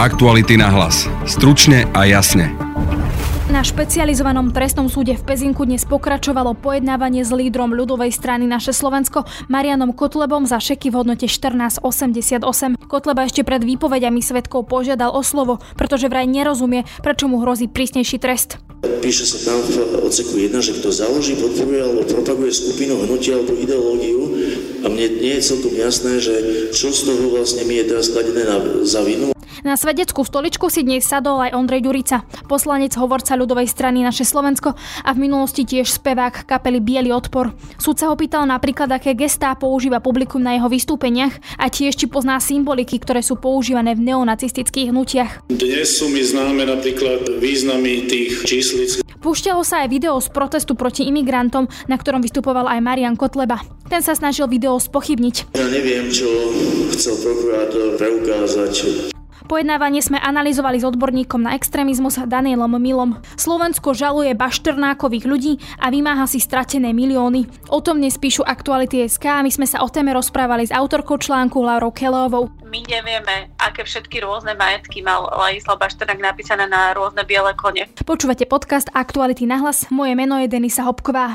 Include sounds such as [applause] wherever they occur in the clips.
Aktuality na hlas. Stručne a jasne. Na špecializovanom trestnom súde v Pezinku dnes pokračovalo pojednávanie s lídrom ľudovej strany Naše Slovensko Marianom Kotlebom za šeky v hodnote 1488. Kotleba ešte pred výpovediami svetkov požiadal o slovo, pretože vraj nerozumie, prečo mu hrozí prísnejší trest. Píše sa tam v odseku 1, že kto založí, podporuje alebo propaguje skupinu, hnutia alebo ideológiu a mne nie je celkom jasné, že čo z toho vlastne mi je teraz kladené za vinu. Na svedeckú stoličku si dnes sadol aj Ondrej Ďurica, poslanec hovorca ľudovej strany Naše Slovensko a v minulosti tiež spevák kapely Bielý odpor. Súd sa ho pýtal napríklad, aké gestá používa publikum na jeho vystúpeniach a tiež či pozná symboliky, ktoré sú používané v neonacistických hnutiach. Dnes sú mi známe napríklad významy tých číslic. Púšťalo sa aj video z protestu proti imigrantom, na ktorom vystupoval aj Marian Kotleba. Ten sa snažil video spochybniť. Ja neviem, čo chcel prokurátor preukázať. Pojednávanie sme analyzovali s odborníkom na extrémizmus Danielom Milom. Slovensko žaluje bašternákových ľudí a vymáha si stratené milióny. O tom dnes píšu Aktuality SK a my sme sa o téme rozprávali s autorkou článku Laurou Kelovou. My nevieme, aké všetky rôzne majetky mal Ladislav Bašternák napísané na rôzne biele kone. Počúvate podcast Aktuality na hlas. Moje meno je Denisa Hopková.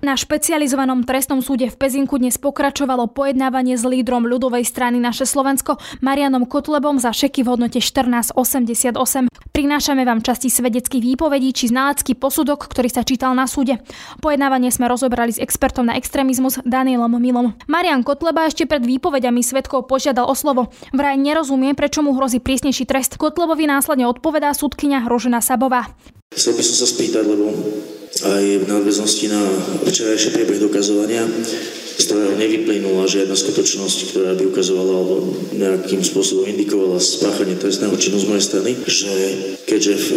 Na špecializovanom trestnom súde v Pezinku dnes pokračovalo pojednávanie s lídrom ľudovej strany Naše Slovensko Marianom Kotlebom za šeky v hodnote 1488. Prinášame vám časti svedeckých výpovedí či znalecký posudok, ktorý sa čítal na súde. Pojednávanie sme rozobrali s expertom na extrémizmus Danielom Milom. Marian Kotleba ešte pred výpovediami svetkov požiadal o slovo. Vraj nerozumie, prečo mu hrozí prísnejší trest. Kotlebovi následne odpovedá súdkynia Hrožena Sabová. Chcel by som sa spýtať, lebo aj v nadväznosti na včerajší priebeh dokazovania, z ktorého nevyplynula žiadna skutočnosť, ktorá by ukazovala alebo nejakým spôsobom indikovala spáchanie trestného činu z mojej strany, že keďže v,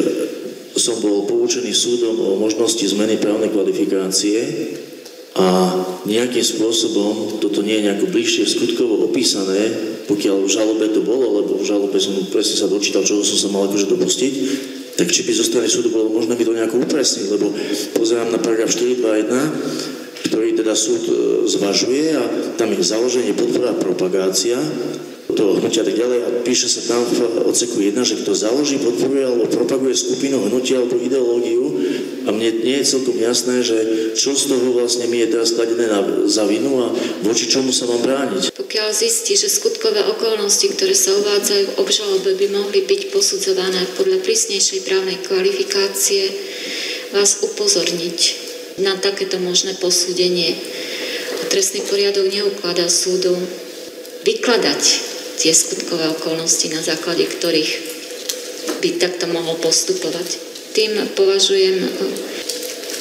som bol poučený súdom o možnosti zmeny právnej kvalifikácie a nejakým spôsobom toto nie je nejako bližšie skutkovo opísané, pokiaľ v žalobe to bolo, lebo v žalobe som presne sa dočítal, čoho som sa mal akože dopustiť, tak či by zo súdu bolo možné by to nejako upresniť, lebo pozerám na paragraf 421, ktorý teda súd e, zvažuje a tam je založenie, podpora, propagácia toho hnutia a tak ďalej a píše sa tam v odseku 1, že kto založí, podporuje alebo propaguje skupinu, hnutia alebo ideológiu a mne nie je celkom jasné, že čo z toho vlastne mi je teraz kladené za vinu a voči čomu sa mám brániť. Pokiaľ zistí, že skutkové okolnosti, ktoré sa uvádzajú v obžalobe, by mohli byť posudzované podľa prísnejšej právnej kvalifikácie, vás upozorniť na takéto možné posúdenie. Trestný poriadok neukladá súdu vykladať tie skutkové okolnosti, na základe ktorých by takto mohol postupovať. Tým považujem eh,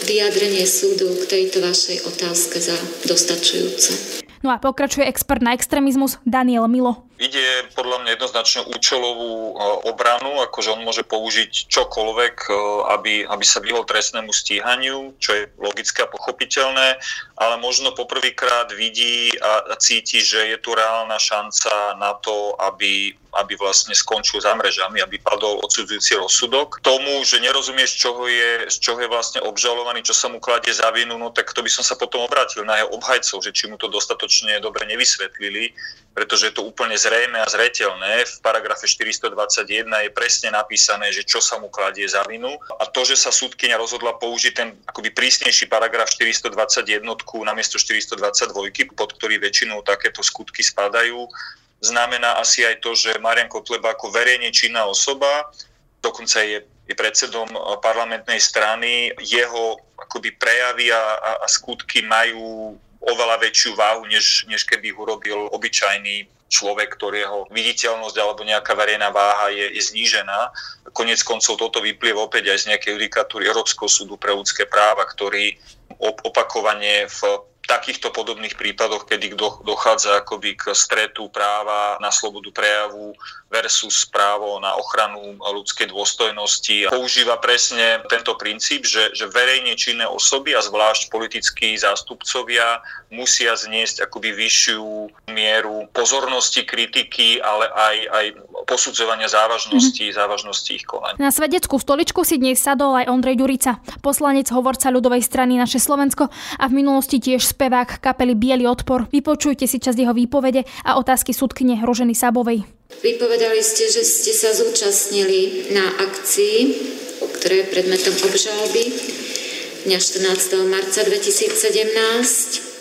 vyjadrenie súdu k tejto vašej otázke za dostačujúce. No a pokračuje expert na extrémizmus Daniel Milo. Ide podľa mňa jednoznačne účelovú e, obranu, akože on môže použiť čokoľvek, e, aby, aby sa vyhol trestnému stíhaniu, čo je logické a pochopiteľné, ale možno poprvýkrát vidí a cíti, že je tu reálna šanca na to, aby, aby vlastne skončil za mrežami, aby padol odsudzujúci rozsudok. Tomu, že nerozumieš, čoho je, z čoho je vlastne obžalovaný, čo sa mu kladie za vinu, no tak to by som sa potom obrátil na jeho obhajcov, že či mu to dostatočne dobre nevysvetlili, pretože je to úplne zrejme a zretelné. V paragrafe 421 je presne napísané, že čo sa mu kladie za vinu. A to, že sa súdkynia rozhodla použiť ten akoby prísnejší paragraf 421 namiesto 422, pod ktorý väčšinou takéto skutky spadajú, znamená asi aj to, že Marian Kotleba ako verejne činná osoba, dokonca je, je predsedom parlamentnej strany, jeho akoby prejavy a, a, a skutky majú oveľa väčšiu váhu, než, než keby ich urobil obyčajný človek, ktorého viditeľnosť alebo nejaká verejná váha je, je znížená. Konec koncov toto vyplýva opäť aj z nejakej judikatúry Európskeho súdu pre ľudské práva, ktorý opakovane v takýchto podobných prípadoch, kedy dochádza akoby k stretu práva na slobodu prejavu versus právo na ochranu ľudskej dôstojnosti. Používa presne tento princíp, že, že verejne činné osoby a zvlášť politickí zástupcovia musia zniesť akoby vyššiu mieru pozornosti, kritiky, ale aj, aj posudzovania závažnosti, mm-hmm. závažnosti ich konania. Na svedeckú stoličku si dnes sadol aj Ondrej Ďurica, poslanec hovorca ľudovej strany Naše Slovensko a v minulosti tiež spevák kapely Bielý odpor. Vypočujte si časť jeho výpovede a otázky súdkyne Roženy Sabovej. Vypovedali ste, že ste sa zúčastnili na akcii, ktorá je predmetom obžaloby dňa 14. marca 2017.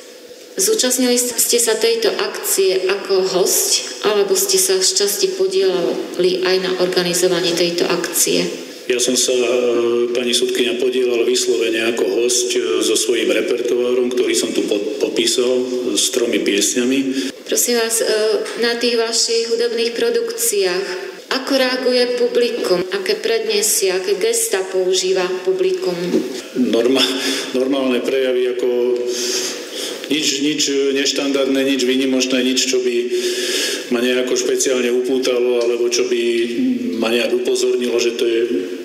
Zúčastnili ste sa tejto akcie ako host, alebo ste sa v časti podielali aj na organizovaní tejto akcie? Ja som sa, e, pani sudkynia, podielal vyslovene ako host e, so svojím repertoárom, ktorý som tu popísal s tromi piesňami. Prosím vás, e, na tých vašich hudobných produkciách, ako reaguje publikum? Aké predniesie, aké gesta používa publikum? Norma, normálne prejavy ako nič, nič neštandardné, nič výnimočné, nič, čo by ma nejako špeciálne upútalo, alebo čo by ma nejak upozornilo, že to je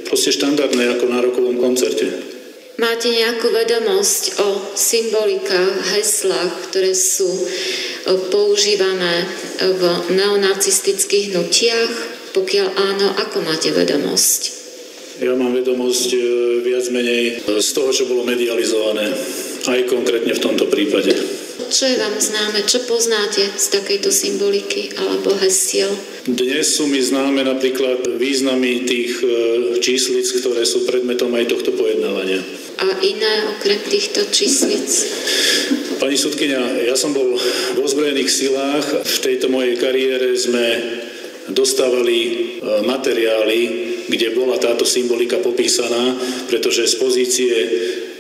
proste štandardné ako na rokovom koncerte. Máte nejakú vedomosť o symbolikách, heslách, ktoré sú e, používané v neonacistických hnutiach? Pokiaľ áno, ako máte vedomosť? Ja mám vedomosť e, viac menej z toho, čo bolo medializované, aj konkrétne v tomto prípade. Čo je vám známe? Čo poznáte z takejto symboliky alebo hesiel? Dnes sú mi známe napríklad významy tých e, číslic, ktoré sú predmetom aj tohto pojednávania. A iné okrem týchto číslic? Pani sudkynia, ja som bol v ozbrojených silách. V tejto mojej kariére sme dostávali e, materiály, kde bola táto symbolika popísaná, pretože z pozície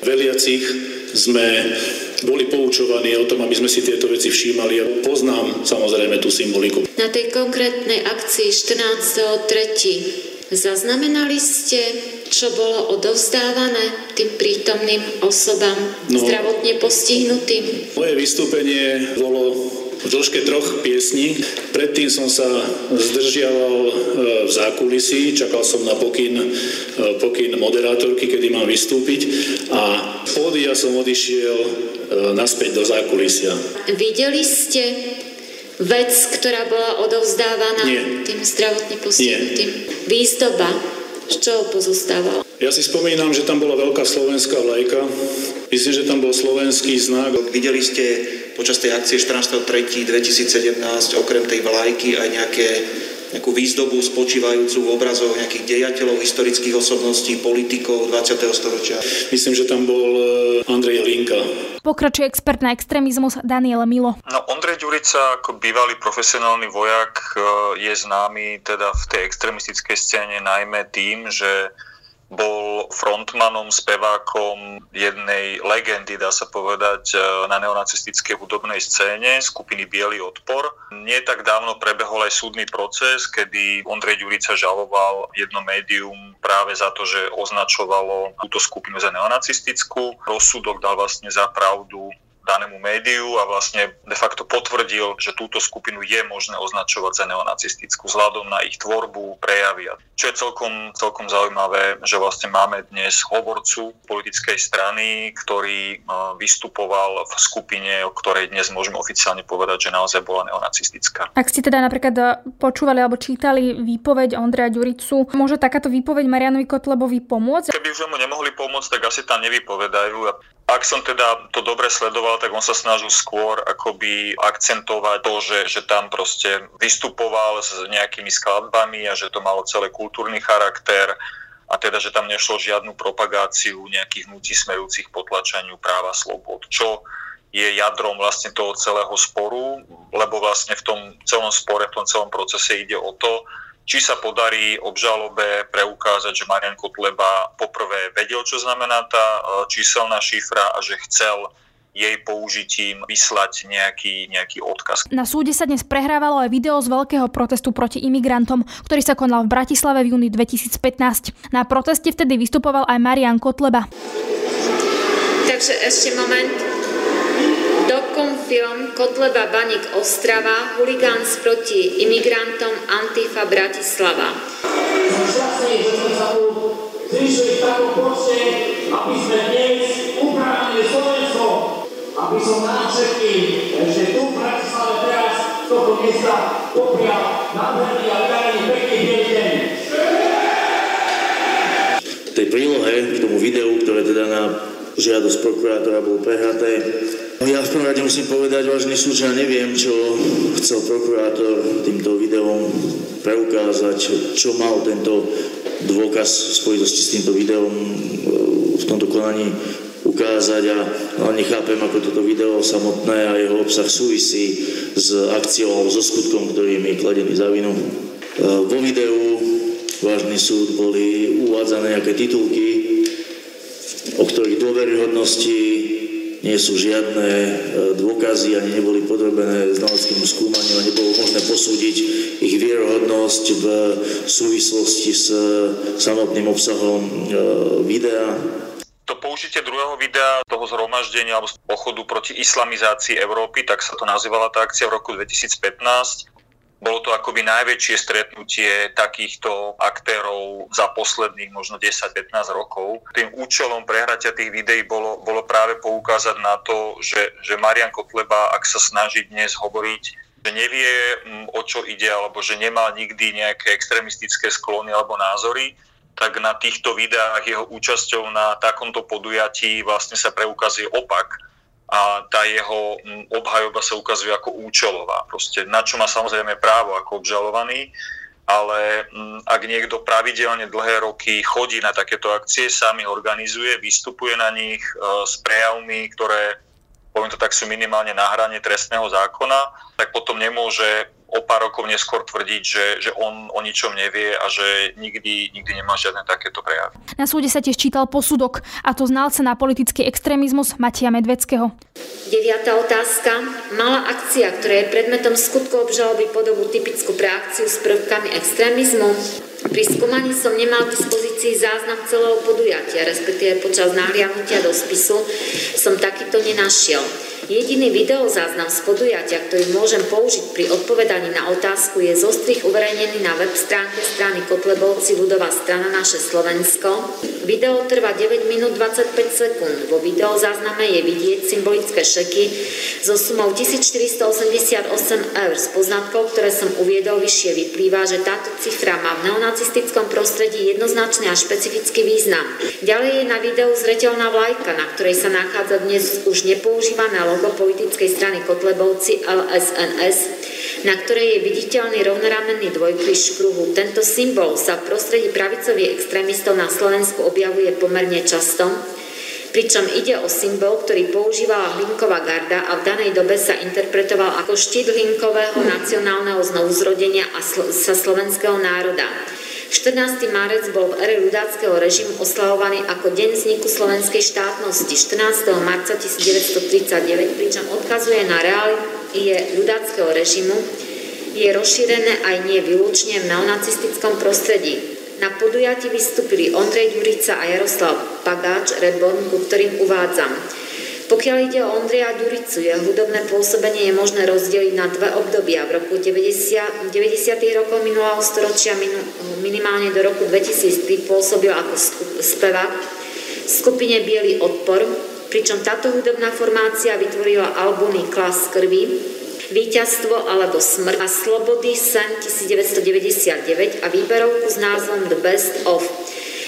veliacich sme boli poučovaní o tom, aby sme si tieto veci všímali a poznám samozrejme tú symboliku. Na tej konkrétnej akcii 14.3. zaznamenali ste, čo bolo odovzdávané tým prítomným osobám no, zdravotne postihnutým? Moje vystúpenie bolo v dĺžke troch piesní. Predtým som sa zdržiaval e, v zákulisí, čakal som na pokyn, e, pokyn moderátorky, kedy mám vystúpiť a pódia som odišiel e, naspäť do zákulisia. Videli ste vec, ktorá bola odovzdávaná Nie. tým zdravotne postihnutým? Výzdoba, z čoho pozostávala? Ja si spomínam, že tam bola veľká slovenská vlajka. Myslím, že tam bol slovenský znak. Videli ste počas tej akcie 14.3.2017 okrem tej vlajky aj nejaké nejakú výzdobu spočívajúcu v obrazoch nejakých dejateľov, historických osobností, politikov 20. storočia. Myslím, že tam bol eh, Andrej Linka. Pokračuje expert na extrémizmus Daniel Milo. No, Ondrej Ďurica ako bývalý profesionálny vojak eh, je známy teda v tej extrémistickej scéne najmä tým, že bol frontmanom, spevákom jednej legendy, dá sa povedať, e, na neonacistickej hudobnej scéne skupiny Bielý odpor. Nie tak dávno prebehol aj súdny proces, kedy Ondrej Ďurica žaloval jedno médium práve za to, že označovalo túto skupinu za neonacistickú. Rozsudok dal vlastne za pravdu danému médiu a vlastne de facto potvrdil, že túto skupinu je možné označovať za neonacistickú vzhľadom na ich tvorbu, prejavy. Čo je celkom, celkom zaujímavé, že vlastne máme dnes hovorcu politickej strany, ktorý e, vystupoval v skupine, o ktorej dnes môžeme oficiálne povedať, že naozaj bola neonacistická. Ak ste teda napríklad e, počúvali alebo čítali výpoveď Ondreja Ďuricu, môže takáto výpoveď Marianovi Kotlebovi pomôcť? Keby už mu nemohli pomôcť, tak asi tam nevypovedajú. Ak som teda to dobre sledoval, tak on sa snažil skôr akoby akcentovať to, že, že tam proste vystupoval s nejakými skladbami a že to malo celý kultúrny charakter a teda, že tam nešlo žiadnu propagáciu nejakých hnutí smerujúcich potlačaniu práva slobod, čo je jadrom vlastne toho celého sporu, lebo vlastne v tom celom spore, v tom celom procese ide o to, či sa podarí obžalobe preukázať, že Marian Kotleba poprvé vedel, čo znamená tá e, číselná šifra a že chcel jej použitím vyslať nejaký, nejaký odkaz. Na súde sa dnes prehrávalo aj video z veľkého protestu proti imigrantom, ktorý sa konal v Bratislave v júni 2015. Na proteste vtedy vystupoval aj Marian Kotleba. Takže ešte moment. Rokom film Kotleba Banik Ostrava, Huligáns proti imigrantom Antifa Bratislava. Som šťastný, že sme sa tu zišli v takom počte, aby som nám všetkým ešte tu v Bratislave teraz z miesta poprial nádherný a vydarený pekný deň. V tej prílohe k tomu videu, ktoré teda na žiadosť prokurátora bolo prehraté. Ja v prvom rade musím povedať, vážny ja neviem, čo chcel prokurátor týmto videom preukázať, čo mal tento dôkaz v spojitosti s týmto videom e, v tomto konaní ukázať a nechápem, ako toto video samotné a jeho obsah súvisí s akciou alebo so skutkom, ktorý mi kladený za vinu. E, vo videu vážny súd boli uvádzané nejaké titulky, o ktorých dôveryhodnosti nie sú žiadne e, dôkazy, ani neboli podrobené znaleckému skúmaniu a nebolo možné posúdiť ich vierohodnosť v súvislosti s samotným obsahom e, videa. To použitie druhého videa, toho zhromaždenia alebo pochodu proti islamizácii Európy, tak sa to nazývala tá akcia v roku 2015, bolo to akoby najväčšie stretnutie takýchto aktérov za posledných možno 10-15 rokov. Tým účelom prehratia tých videí bolo, bolo práve poukázať na to, že, že Marian Kotleba, ak sa snaží dnes hovoriť, že nevie, mm, o čo ide, alebo že nemá nikdy nejaké extremistické sklony alebo názory, tak na týchto videách jeho účasťou na takomto podujatí vlastne sa preukazuje opak a tá jeho mm, obhajoba sa ukazuje ako účelová. Proste na čo má samozrejme právo ako obžalovaný, ale mm, ak niekto pravidelne dlhé roky chodí na takéto akcie, sám ich organizuje, vystupuje na nich e, s prejavmi, ktoré poviem to tak, sú minimálne na hrane trestného zákona, tak potom nemôže o pár rokov neskôr tvrdiť, že, že on o ničom nevie a že nikdy, nikdy nemá žiadne takéto prejavy. Na súde sa tiež čítal posudok, a to znalca na politický extrémizmus Matia Medveckého. Deviatá otázka. Mala akcia, ktorá je predmetom skutku obžaloby podobu typickú pre akciu s prvkami extrémizmu? Pri skúmaní som nemal k dispozícii záznam celého podujatia, respektíve počas nahliadnutia do spisu som takýto nenašiel. Jediný videozáznam z podujatia, ktorý môžem použiť pri odpovedaní na otázku, je zostrich uverejnený na web stránke strany Kotlebovci ľudová strana Naše Slovensko. Video trvá 9 minút 25 sekúnd. Vo videozázname je vidieť symbolické šeky so sumou 1488 eur. Z poznatkov, ktoré som uviedol vyššie, vyplýva, že táto cifra má v neonacistickom prostredí jednoznačný a špecifický význam. Ďalej je na videu zreteľná vlajka, na ktorej sa nachádza dnes už nepoužívané logo politickej strany Kotlebovci LSNS, na ktorej je viditeľný rovnoramenný dvojkríž v kruhu. Tento symbol sa v prostredí pravicových extrémistov na Slovensku objavuje pomerne často, pričom ide o symbol, ktorý používala Hlinková garda a v danej dobe sa interpretoval ako štít Hlinkového nacionálneho znovuzrodenia a sl- sa slovenského národa. 14. marec bol v ere ľudáckého režimu oslavovaný ako Deň vzniku slovenskej štátnosti 14. marca 1939, pričom odkazuje na reálie ľudáckého režimu, je rozšírené aj nie výlučne v neonacistickom prostredí. Na podujati vystúpili Ondrej Ďurica a Jaroslav Pagáč, Reborn, ku ktorým uvádzam – pokiaľ ide o Ondreja Duricu, jeho hudobné pôsobenie je možné rozdeliť na dve obdobia. V roku 90, 90. rokov minulého storočia minimálne do roku 2003 pôsobil ako spevák v skupine Bielý odpor, pričom táto hudobná formácia vytvorila albumy Klas krvi, Výťazstvo alebo smrť a Slobody sen 1999 a výberovku s názvom The Best of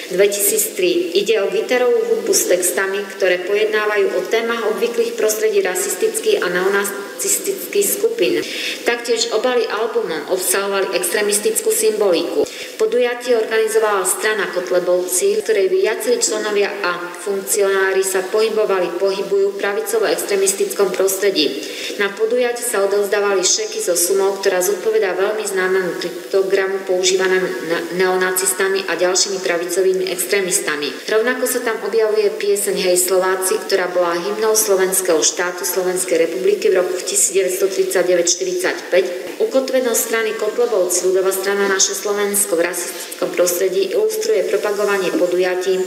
2003. Ide o gitarovú hudbu s textami, ktoré pojednávajú o témach obvyklých prostredí rasistických a neonacistických skupín. Taktiež obaly albumom obsahovali extremistickú symboliku. Podujatie organizovala strana Kotlebovci, ktorej viacerí členovia a funkcionári sa pohybovali, pohybujú v pravicovo-extremistickom prostredí. Na podujati sa odovzdávali šeky so sumou, ktorá zodpovedá veľmi známemu kryptogramu používanému neonacistami a ďalšími pravicovými extrémistami. Rovnako sa tam objavuje pieseň Hej Slováci, ktorá bola hymnou slovenského štátu Slovenskej republiky v roku 1939-45 Ukotvenosť strany Kotlebovci, ľudová strana naše Slovensko v rasistickom prostredí ilustruje propagovanie podujatí,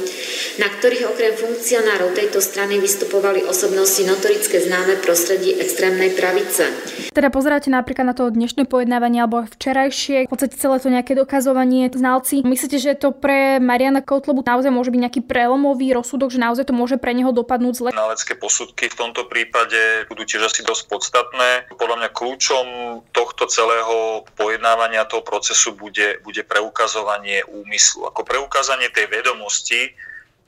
na ktorých okrem funkcionárov tejto strany vystupovali osobnosti notorické známe prostredí extrémnej pravice. Teda pozeráte napríklad na to dnešné pojednávanie alebo včerajšie, v podstate celé to nejaké dokazovanie znalci. Myslíte, že to pre Mariana Kotlebu naozaj môže byť nejaký prelomový rozsudok, že naozaj to môže pre neho dopadnúť zle? Znalecké posudky v tomto prípade budú tiež asi dosť podstatné. Podľa mňa kľúčom tohto celého pojednávania toho procesu bude, bude preukazovanie úmyslu. Ako preukázanie tej vedomosti,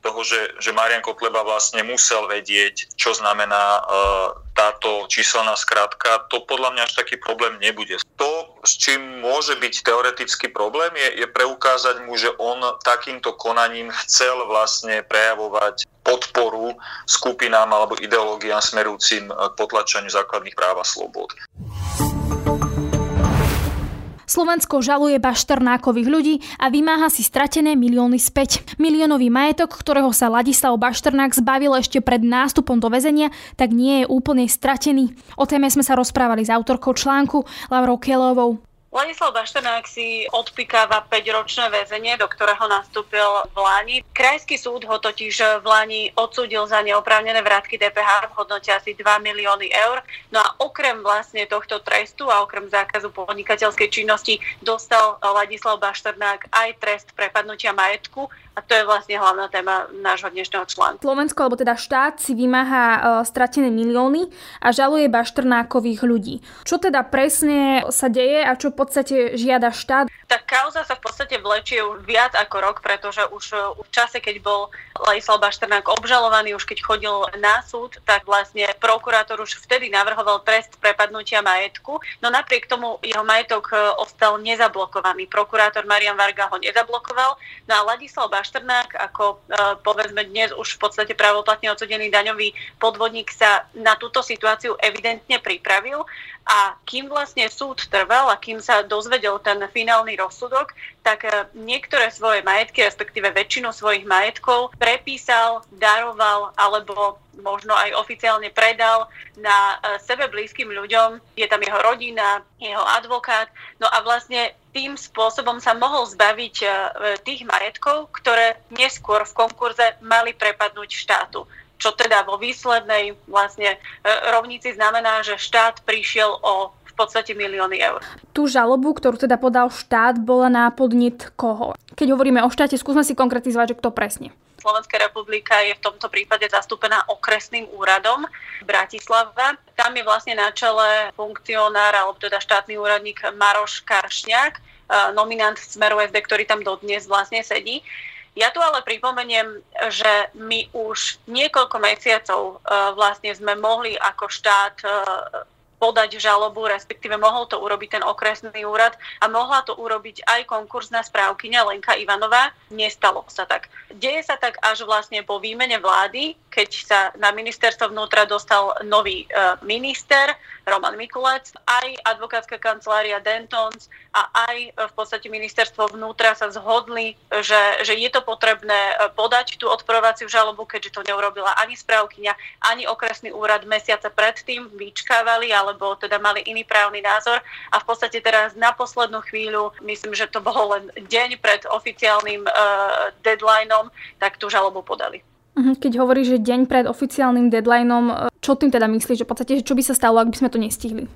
toho, že, že Marian Kotleba vlastne musel vedieť, čo znamená e, táto číselná skratka, to podľa mňa až taký problém nebude. To, s čím môže byť teoretický problém, je, je preukázať mu, že on takýmto konaním chcel vlastne prejavovať podporu skupinám alebo ideológiám smerujúcim k potlačaniu základných práv a slobod. Slovensko žaluje Bašternákových ľudí a vymáha si stratené milióny späť. Miliónový majetok, ktorého sa Ladislav Bašternák zbavil ešte pred nástupom do väzenia, tak nie je úplne stratený. O téme sme sa rozprávali s autorkou článku Laurou Kelovou. Ladislav Bašternák si odpikáva 5-ročné väzenie, do ktorého nastúpil v Lani. Krajský súd ho totiž v Lani odsúdil za neoprávnené vrátky DPH v hodnote asi 2 milióny eur. No a okrem vlastne tohto trestu a okrem zákazu podnikateľskej činnosti dostal Ladislav Bašternák aj trest prepadnutia majetku a to je vlastne hlavná téma nášho dnešného článku. Slovensko, alebo teda štát, si vymáha uh, stratené milióny a žaluje Baštrnákových ľudí. Čo teda presne sa deje a čo v podstate žiada štát? Tá kauza sa v podstate vlečie už viac ako rok, pretože už e, v čase, keď bol Ladislav Bašternák obžalovaný, už keď chodil na súd, tak vlastne prokurátor už vtedy navrhoval trest prepadnutia majetku, no napriek tomu jeho majetok e, ostal nezablokovaný. Prokurátor Marian Varga ho nezablokoval, no a Ladislav Bašternák, ako e, povedzme dnes už v podstate pravoplatne odsudený daňový podvodník sa na túto situáciu evidentne pripravil a kým vlastne súd trval a kým sa dozvedel ten finálny rozsudok, tak e, niektoré svoje majetky, respektíve väčšinu svojich majetkov prepísal, daroval alebo možno aj oficiálne predal na e, sebe blízkym ľuďom. Je tam jeho rodina, jeho advokát. No a vlastne tým spôsobom sa mohol zbaviť e, tých majetkov, ktoré neskôr v konkurze mali prepadnúť štátu čo teda vo výslednej vlastne e, rovnici znamená, že štát prišiel o v podstate milióny eur. Tú žalobu, ktorú teda podal štát, bola na podnet koho? Keď hovoríme o štáte, skúsme si konkretizovať, že kto presne. Slovenská republika je v tomto prípade zastúpená okresným úradom Bratislava. Tam je vlastne na čele funkcionár alebo teda štátny úradník Maroš Karšňák, e, nominant Smeru SD, ktorý tam dodnes vlastne sedí. Ja tu ale pripomeniem, že my už niekoľko mesiacov e, vlastne sme mohli ako štát e, podať žalobu, respektíve mohol to urobiť ten okresný úrad a mohla to urobiť aj konkurzná správkyňa Lenka Ivanová. Nestalo sa tak. Deje sa tak až vlastne po výmene vlády, keď sa na ministerstvo vnútra dostal nový e, minister, Roman Mikulec, aj advokátska kancelária Dentons a aj e, v podstate ministerstvo vnútra sa zhodli, že, že je to potrebné e, podať tú odporovaciu žalobu, keďže to neurobila ani správkyňa, ani okresný úrad mesiace predtým, vyčkávali alebo teda mali iný právny názor a v podstate teraz na poslednú chvíľu, myslím, že to bolo len deň pred oficiálnym uh, deadlineom, tak tú žalobu podali. Mhm, keď hovorí, že deň pred oficiálnym deadlineom, e, čo tým teda myslíš? Že v podstate, čo by sa stalo, ak by sme to nestihli?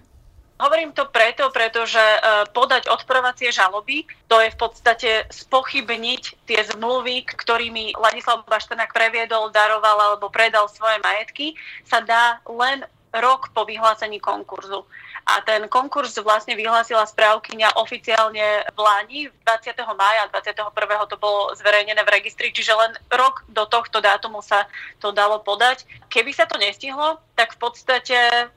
Hovorím to preto, pretože e, podať odprovacie žaloby, to je v podstate spochybniť tie zmluvy, ktorými Ladislav Baštenák previedol, daroval alebo predal svoje majetky, sa dá len rok po vyhlásení konkurzu. A ten konkurs vlastne vyhlásila správkyňa oficiálne v Lani 20. mája, 21. to bolo zverejnené v registri, čiže len rok do tohto dátumu sa to dalo podať. Keby sa to nestihlo, tak v podstate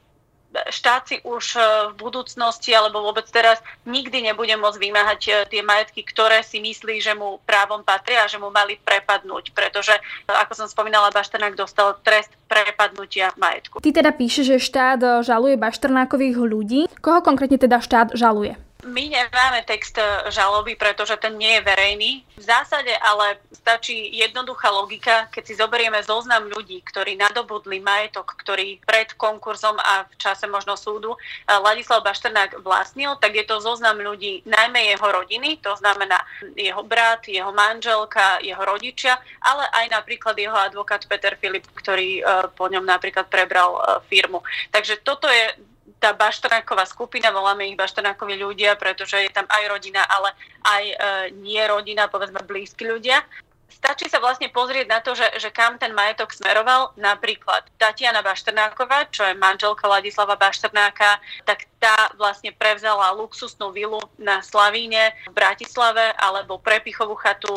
štát si už e, v budúcnosti alebo vôbec teraz nikdy nebude môcť vymáhať e, tie majetky, ktoré si myslí, že mu právom patria a že mu mali prepadnúť, pretože, e, ako som spomínala, Bašternák dostal trest prepadnutia majetku. Ty teda píše, že štát žaluje Bašternákových ľudí. Koho konkrétne teda štát žaluje? My nemáme text e, žaloby, pretože ten nie je verejný. V zásade ale stačí jednoduchá logika, keď si zoberieme zoznam ľudí, ktorí nadobudli majetok, ktorý pred konkurzom a v čase možno súdu e, Ladislav Bašternák vlastnil, tak je to zoznam ľudí, najmä jeho rodiny, to znamená jeho brat, jeho manželka, jeho rodičia, ale aj napríklad jeho advokát Peter Filip, ktorý e, po ňom napríklad prebral firmu. Takže toto je tá Baštrnáková skupina, voláme ich Baštrnákovi ľudia, pretože je tam aj rodina, ale aj e, nie rodina, povedzme blízki ľudia. Stačí sa vlastne pozrieť na to, že, že kam ten majetok smeroval. Napríklad Tatiana Baštrnáková, čo je manželka Ladislava Baštrnáka, tak tá vlastne prevzala luxusnú vilu na Slavíne v Bratislave alebo prepichovú chatu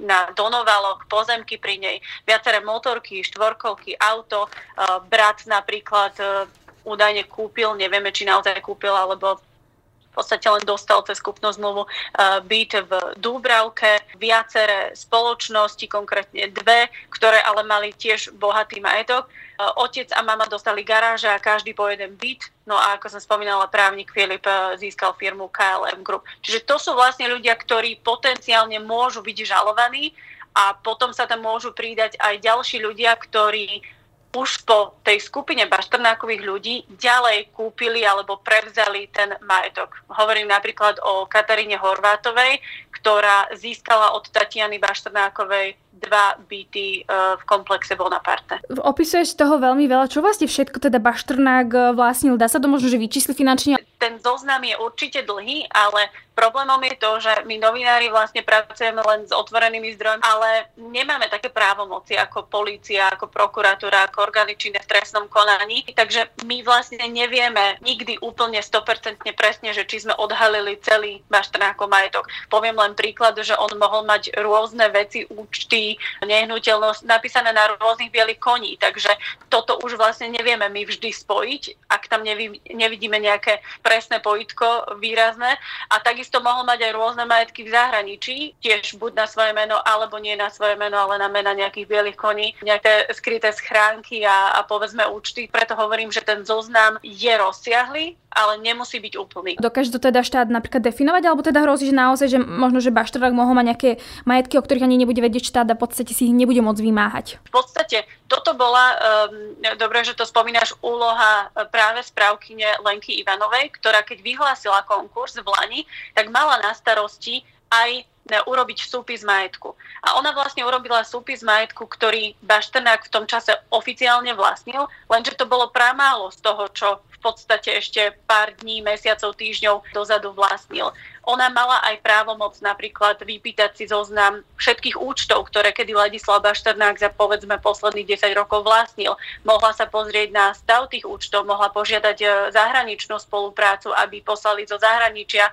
na Donovalok, pozemky pri nej, viaceré motorky, štvorkolky, auto. E, brat napríklad e, údajne kúpil, nevieme, či naozaj kúpil, alebo v podstate len dostal cez kúpnu zmluvu uh, byt v Dúbravke, viaceré spoločnosti, konkrétne dve, ktoré ale mali tiež bohatý majetok. Uh, otec a mama dostali garáže a každý po jeden byt. No a ako som spomínala, právnik Filip uh, získal firmu KLM Group. Čiže to sú vlastne ľudia, ktorí potenciálne môžu byť žalovaní a potom sa tam môžu pridať aj ďalší ľudia, ktorí už po tej skupine Baštrnákových ľudí ďalej kúpili alebo prevzali ten majetok. Hovorím napríklad o Kataríne Horvátovej, ktorá získala od Tatiany Baštrnákovej dva byty e, v komplexe Bonaparte. Opisuješ toho veľmi veľa. Čo vlastne všetko teda Baštrnák e, vlastnil? Dá sa to možno, že vyčísli finančne? Ten zoznam je určite dlhý, ale problémom je to, že my novinári vlastne pracujeme len s otvorenými zdrojmi, ale nemáme také právomoci ako polícia, ako prokuratúra, ako orgány činné v trestnom konaní. Takže my vlastne nevieme nikdy úplne 100% presne, že či sme odhalili celý Baštrnákov majetok. Poviem len príklad, že on mohol mať rôzne veci, účty, nehnuteľnosť napísané na rôznych bielých koní. Takže toto už vlastne nevieme my vždy spojiť, ak tam nevidíme nejaké presné pojitko výrazné. A takisto mohol mať aj rôzne majetky v zahraničí, tiež buď na svoje meno, alebo nie na svoje meno, ale na mena nejakých bielých koní, nejaké skryté schránky a, a povedzme účty. Preto hovorím, že ten zoznam je rozsiahly, ale nemusí byť úplný. Dokáže to teda štát napríklad definovať, alebo teda hrozí, že naozaj, že možno, že Baštrák mohol mať nejaké majetky, o ktorých ani nebude vedieť štát a v podstate si ich nebude môcť vymáhať? V podstate toto bola, um, dobre, že to spomínaš, úloha e, práve správkyne Lenky Ivanovej, ktorá keď vyhlásila konkurs v Lani, tak mala na starosti aj urobiť súpis majetku. A ona vlastne urobila súpis majetku, ktorý Bašternák v tom čase oficiálne vlastnil, lenže to bolo pramálo z toho, čo v podstate ešte pár dní, mesiacov, týždňov dozadu vlastnil. Ona mala aj právomoc napríklad vypýtať si zoznam všetkých účtov, ktoré kedy Ladislav Bašternák za povedzme posledných 10 rokov vlastnil. Mohla sa pozrieť na stav tých účtov, mohla požiadať e, zahraničnú spoluprácu, aby poslali zo zahraničia e,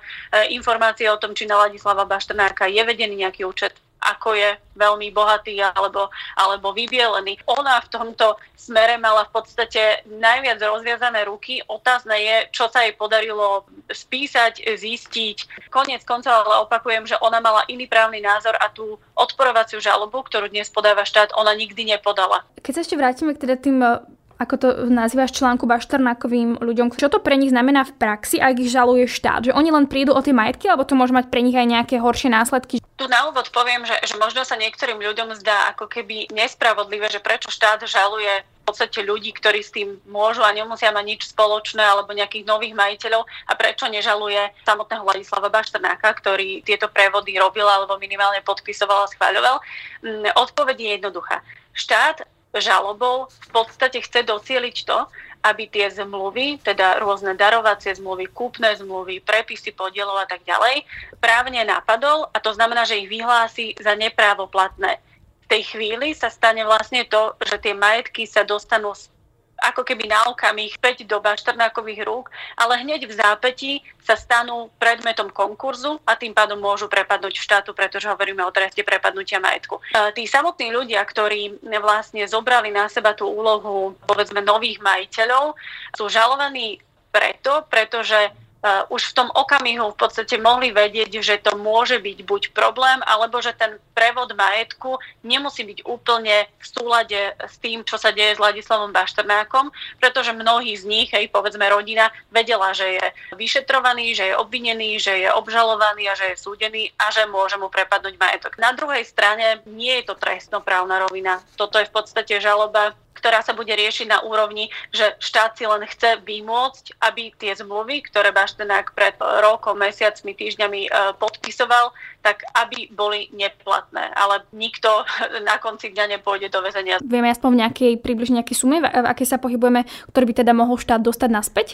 informácie o tom, či na Ladislava Bašternáka je vedený nejaký účet ako je veľmi bohatý alebo, alebo vybielený. Ona v tomto smere mala v podstate najviac rozviazané ruky. Otázne je, čo sa jej podarilo spísať, zistiť. Konec koncov ale opakujem, že ona mala iný právny názor a tú odporovaciu žalobu, ktorú dnes podáva štát, ona nikdy nepodala. Keď sa ešte vrátime k teda tým ako to nazývaš článku Bašternákovým ľuďom. Čo to pre nich znamená v praxi, ak ich žaluje štát? Že oni len prídu o tie majetky, alebo to môže mať pre nich aj nejaké horšie následky? Tu na úvod poviem, že, že možno sa niektorým ľuďom zdá ako keby nespravodlivé, že prečo štát žaluje v podstate ľudí, ktorí s tým môžu a nemusia mať nič spoločné alebo nejakých nových majiteľov a prečo nežaluje samotného Ladislava Bašternáka, ktorý tieto prevody robil alebo minimálne podpisoval a schváľoval. Mm, odpoveď je jednoduchá. Štát žalobou v podstate chce docieliť to, aby tie zmluvy, teda rôzne darovacie zmluvy, kúpne zmluvy, prepisy podielov a tak ďalej, právne napadol a to znamená, že ich vyhlási za neprávoplatné. V tej chvíli sa stane vlastne to, že tie majetky sa dostanú ako keby na okamih 5 do Bašternákových rúk, ale hneď v zápätí sa stanú predmetom konkurzu a tým pádom môžu prepadnúť štátu, pretože hovoríme o treste prepadnutia majetku. E, tí samotní ľudia, ktorí vlastne zobrali na seba tú úlohu povedzme nových majiteľov, sú žalovaní preto, pretože už v tom okamihu v podstate mohli vedieť, že to môže byť buď problém, alebo že ten prevod majetku nemusí byť úplne v súlade s tým, čo sa deje s Ladislavom Bašternákom, pretože mnohí z nich, hej, povedzme rodina, vedela, že je vyšetrovaný, že je obvinený, že je obžalovaný a že je súdený a že môže mu prepadnúť majetok. Na druhej strane nie je to trestnoprávna rovina. Toto je v podstate žaloba ktorá sa bude riešiť na úrovni, že štát si len chce vymôcť, aby tie zmluvy, ktoré Baštenák pred rokom, mesiacmi, týždňami e, podpisoval, tak aby boli neplatné. Ale nikto [laughs] na konci dňa nepôjde do väzenia. Vieme aspoň nejakej, približne nejakej sume, v aké sa pohybujeme, ktorý by teda mohol štát dostať naspäť?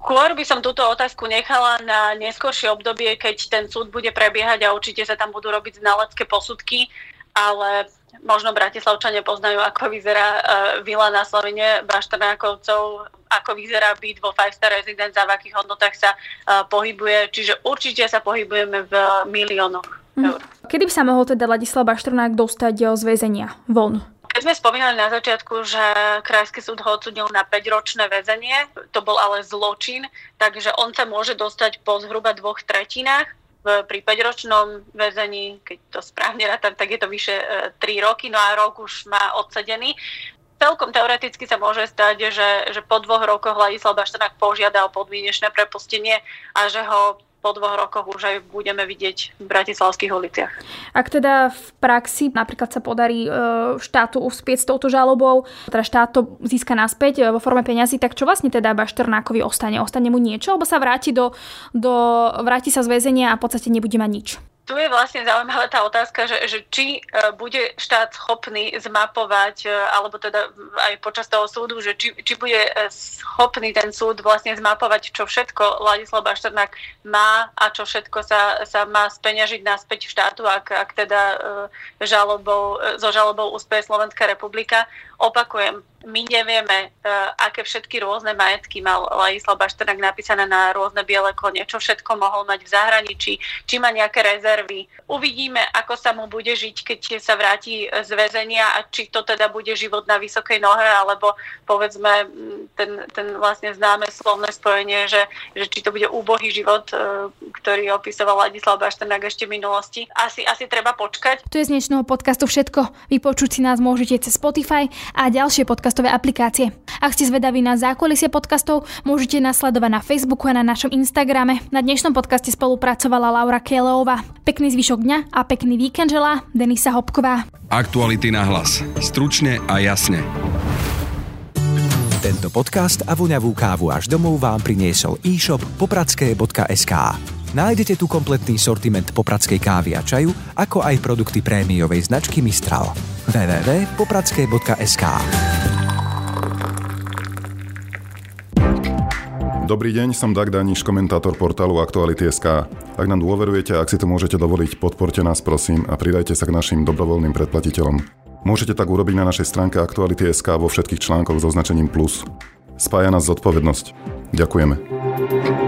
Skôr by som túto otázku nechala na neskôršie obdobie, keď ten súd bude prebiehať a určite sa tam budú robiť znalecké posudky, ale možno Bratislavčania poznajú, ako vyzerá uh, vila na Slovene Bašternákovcov, ako vyzerá byt vo Five Star Residence a v akých hodnotách sa uh, pohybuje. Čiže určite sa pohybujeme v miliónoch eur. Kedy by sa mohol teda Ladislav Bašternák dostať eh, z väzenia von? Keď sme spomínali na začiatku, že Krajský súd ho odsudil na 5-ročné väzenie, to bol ale zločin, takže on sa môže dostať po zhruba dvoch tretinách pri 5-ročnom väzení, keď to správne rátam, tak je to vyše e, 3 roky, no a rok už má odsedený. Celkom teoreticky sa môže stať, že, že po dvoch rokoch Ladislav Baštenák požiada o podmienečné prepustenie a že ho po dvoch rokoch už aj budeme vidieť v bratislavských uliciach. Ak teda v praxi napríklad sa podarí e, štátu uspieť s touto žalobou, teda štát to získa naspäť e, vo forme peňazí, tak čo vlastne teda Bašternákovi ostane? Ostane mu niečo, alebo sa vráti, do, do, vráti sa z väzenia a v podstate nebude mať nič? Tu je vlastne zaujímavá tá otázka, že, že či e, bude štát schopný zmapovať, e, alebo teda aj počas toho súdu, že či, či bude e, schopný ten súd vlastne zmapovať, čo všetko Ladislav Bašternák má a čo všetko sa, sa má speňažiť naspäť štátu, ak, ak teda žalobou, so žalobou úspeje Slovenská republika. Opakujem, my nevieme, uh, aké všetky rôzne majetky mal Ladislav Bašternák napísané na rôzne biele kone, čo všetko mohol mať v zahraničí, či má nejaké rezervy. Uvidíme, ako sa mu bude žiť, keď sa vráti z väzenia a či to teda bude život na vysokej nohe, alebo povedzme ten, ten vlastne známe slovné spojenie, že, že či to bude úbohý život, uh, ktorý opisoval Ladislav Bašternák ešte v minulosti. Asi, asi treba počkať. To je z dnešného podcastu všetko. Vypočuť si nás môžete cez Spotify a ďalšie podcastové aplikácie. Ak ste zvedaví na zákulisie podcastov, môžete nasledovať na Facebooku a na našom Instagrame. Na dnešnom podcaste spolupracovala Laura Keleová. Pekný zvyšok dňa a pekný víkend želá Denisa Hopková. Aktuality na hlas. Stručne a jasne. Tento podcast a voňavú kávu až domov vám priniesol e-shop popradské.sk. Nájdete tu kompletný sortiment popradskej kávy a čaju, ako aj produkty prémiovej značky Mistral. www.popradské.sk Dobrý deň, som Dag Daniš, komentátor portálu Aktuality.sk. Ak nám dôverujete ak si to môžete dovoliť, podporte nás prosím a pridajte sa k našim dobrovoľným predplatiteľom. Môžete tak urobiť na našej stránke Aktuality.sk vo všetkých článkoch so označením plus. Spája nás zodpovednosť. Ďakujeme.